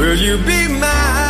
Will you be mine?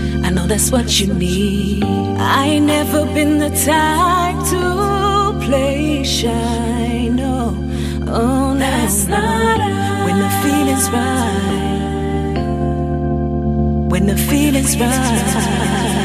I know that's what you need. I ain't never been the type to play shy, no. Oh, no, that's not when the feeling's right. When the feeling's right.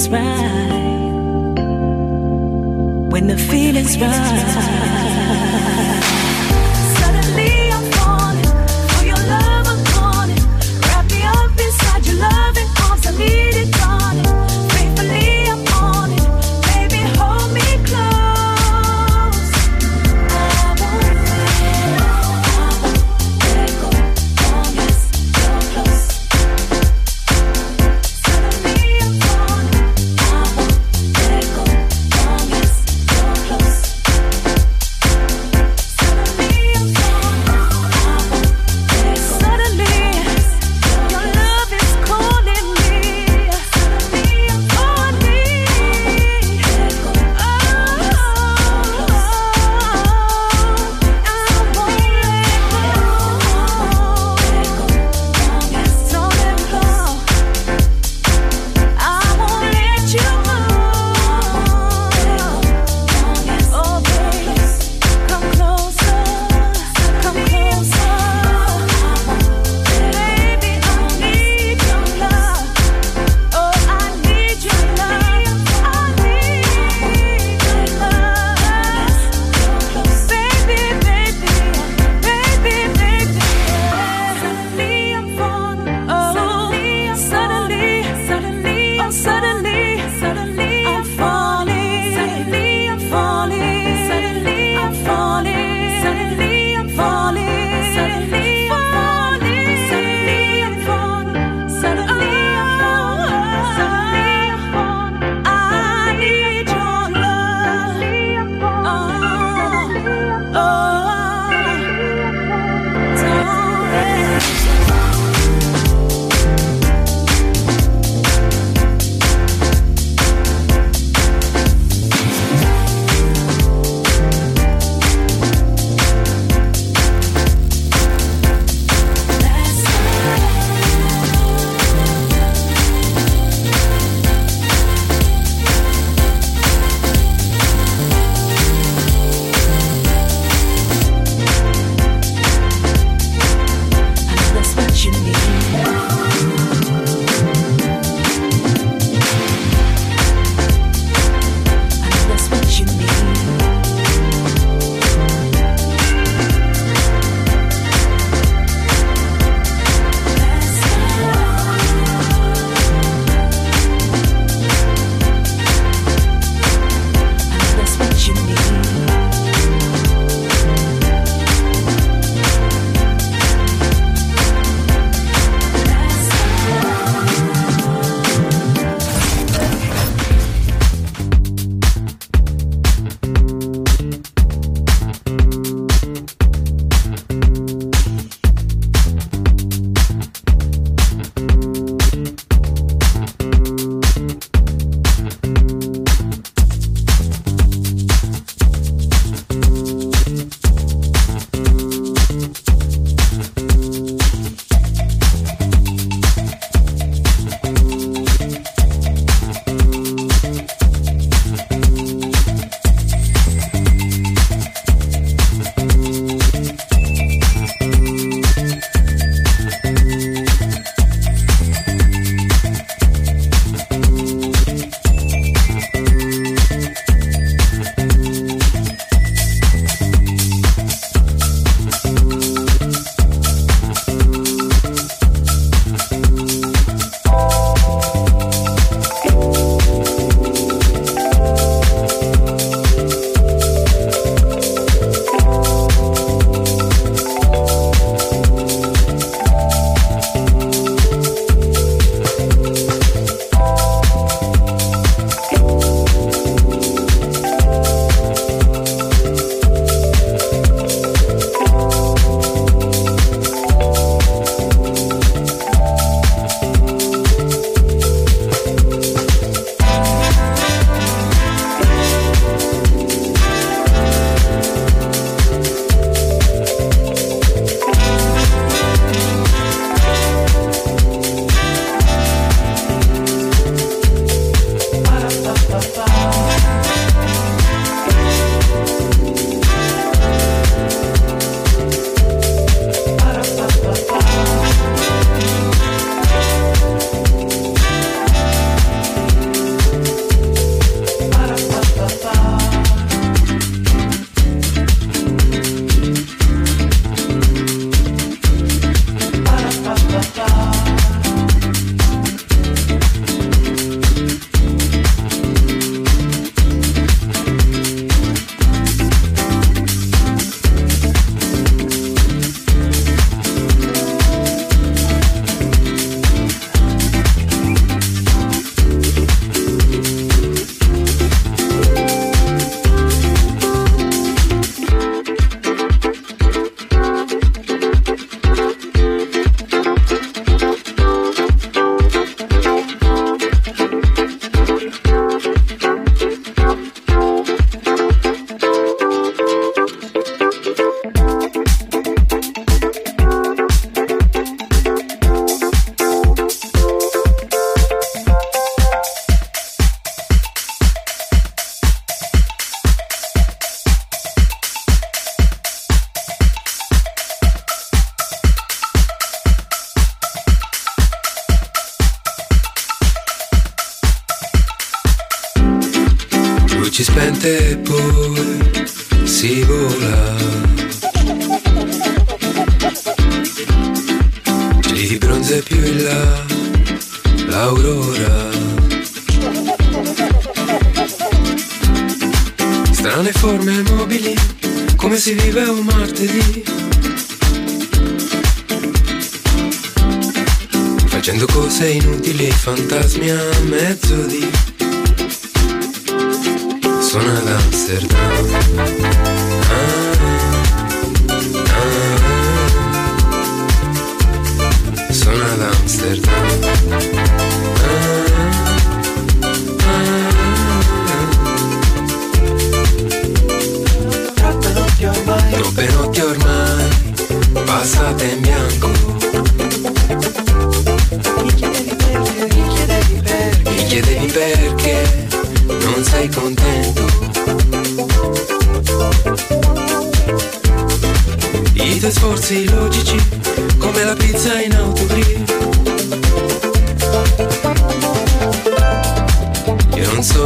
feeling's right. When the feeling's right.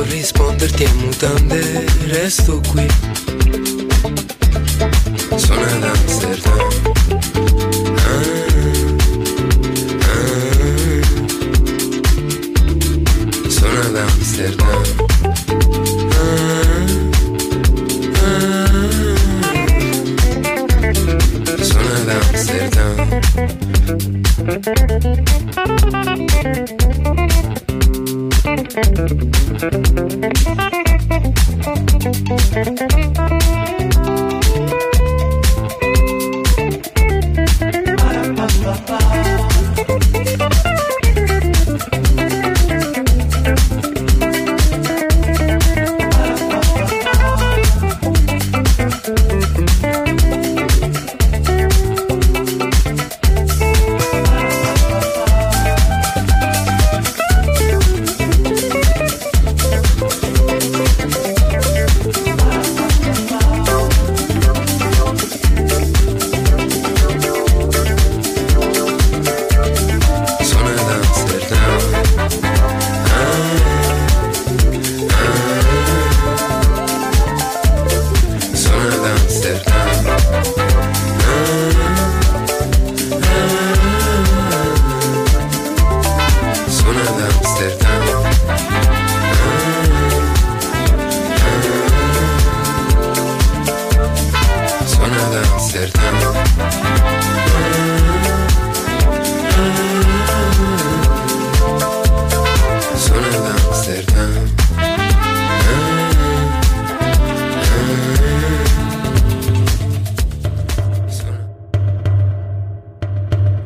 Risponderti a mutande, resto qui.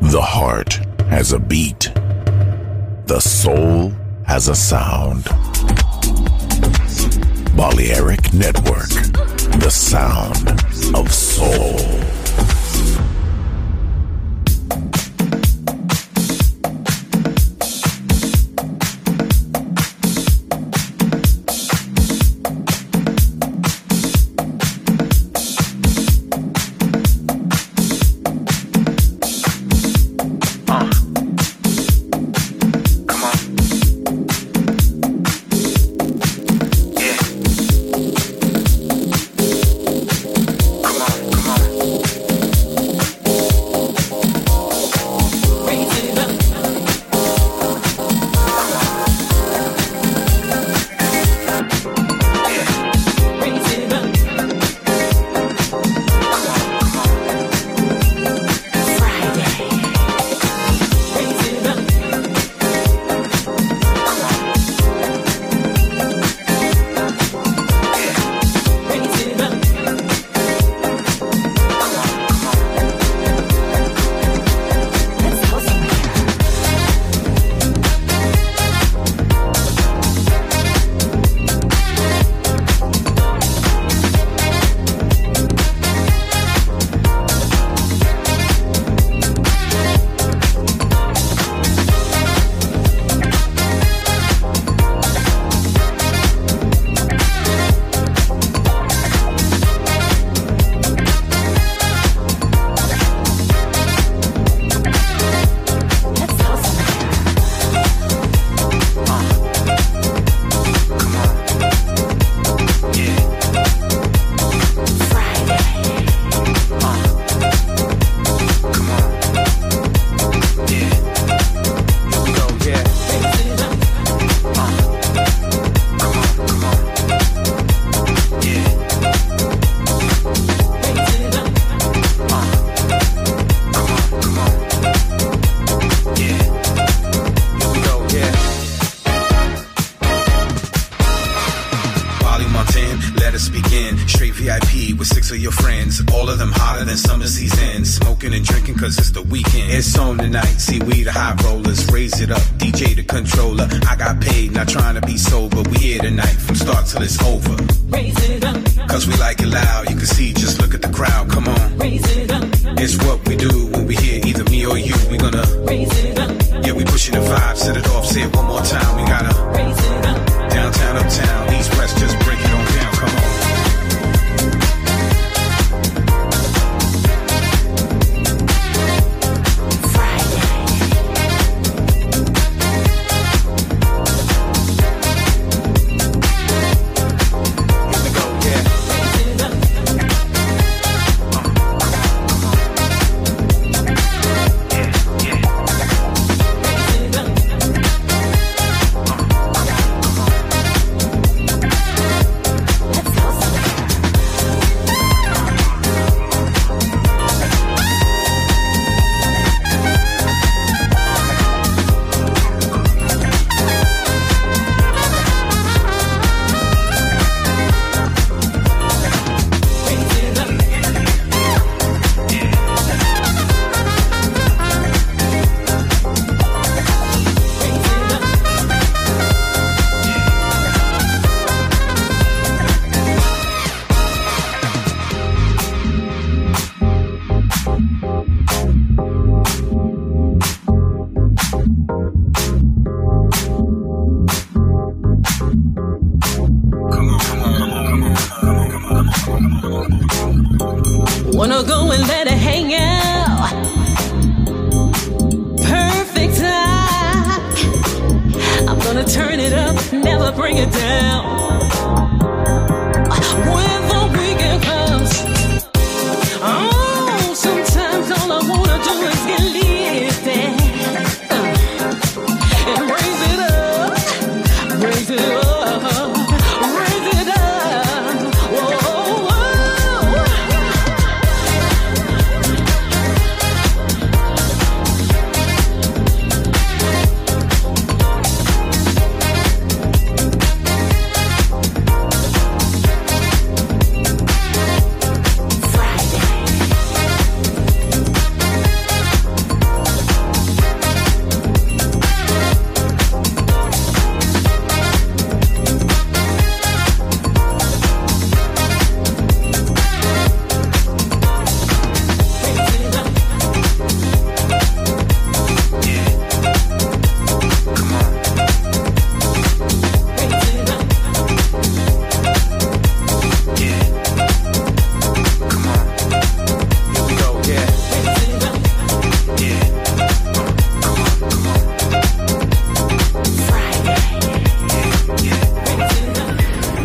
The heart has a beat. The soul has a sound. Balearic Network, the sound of soul.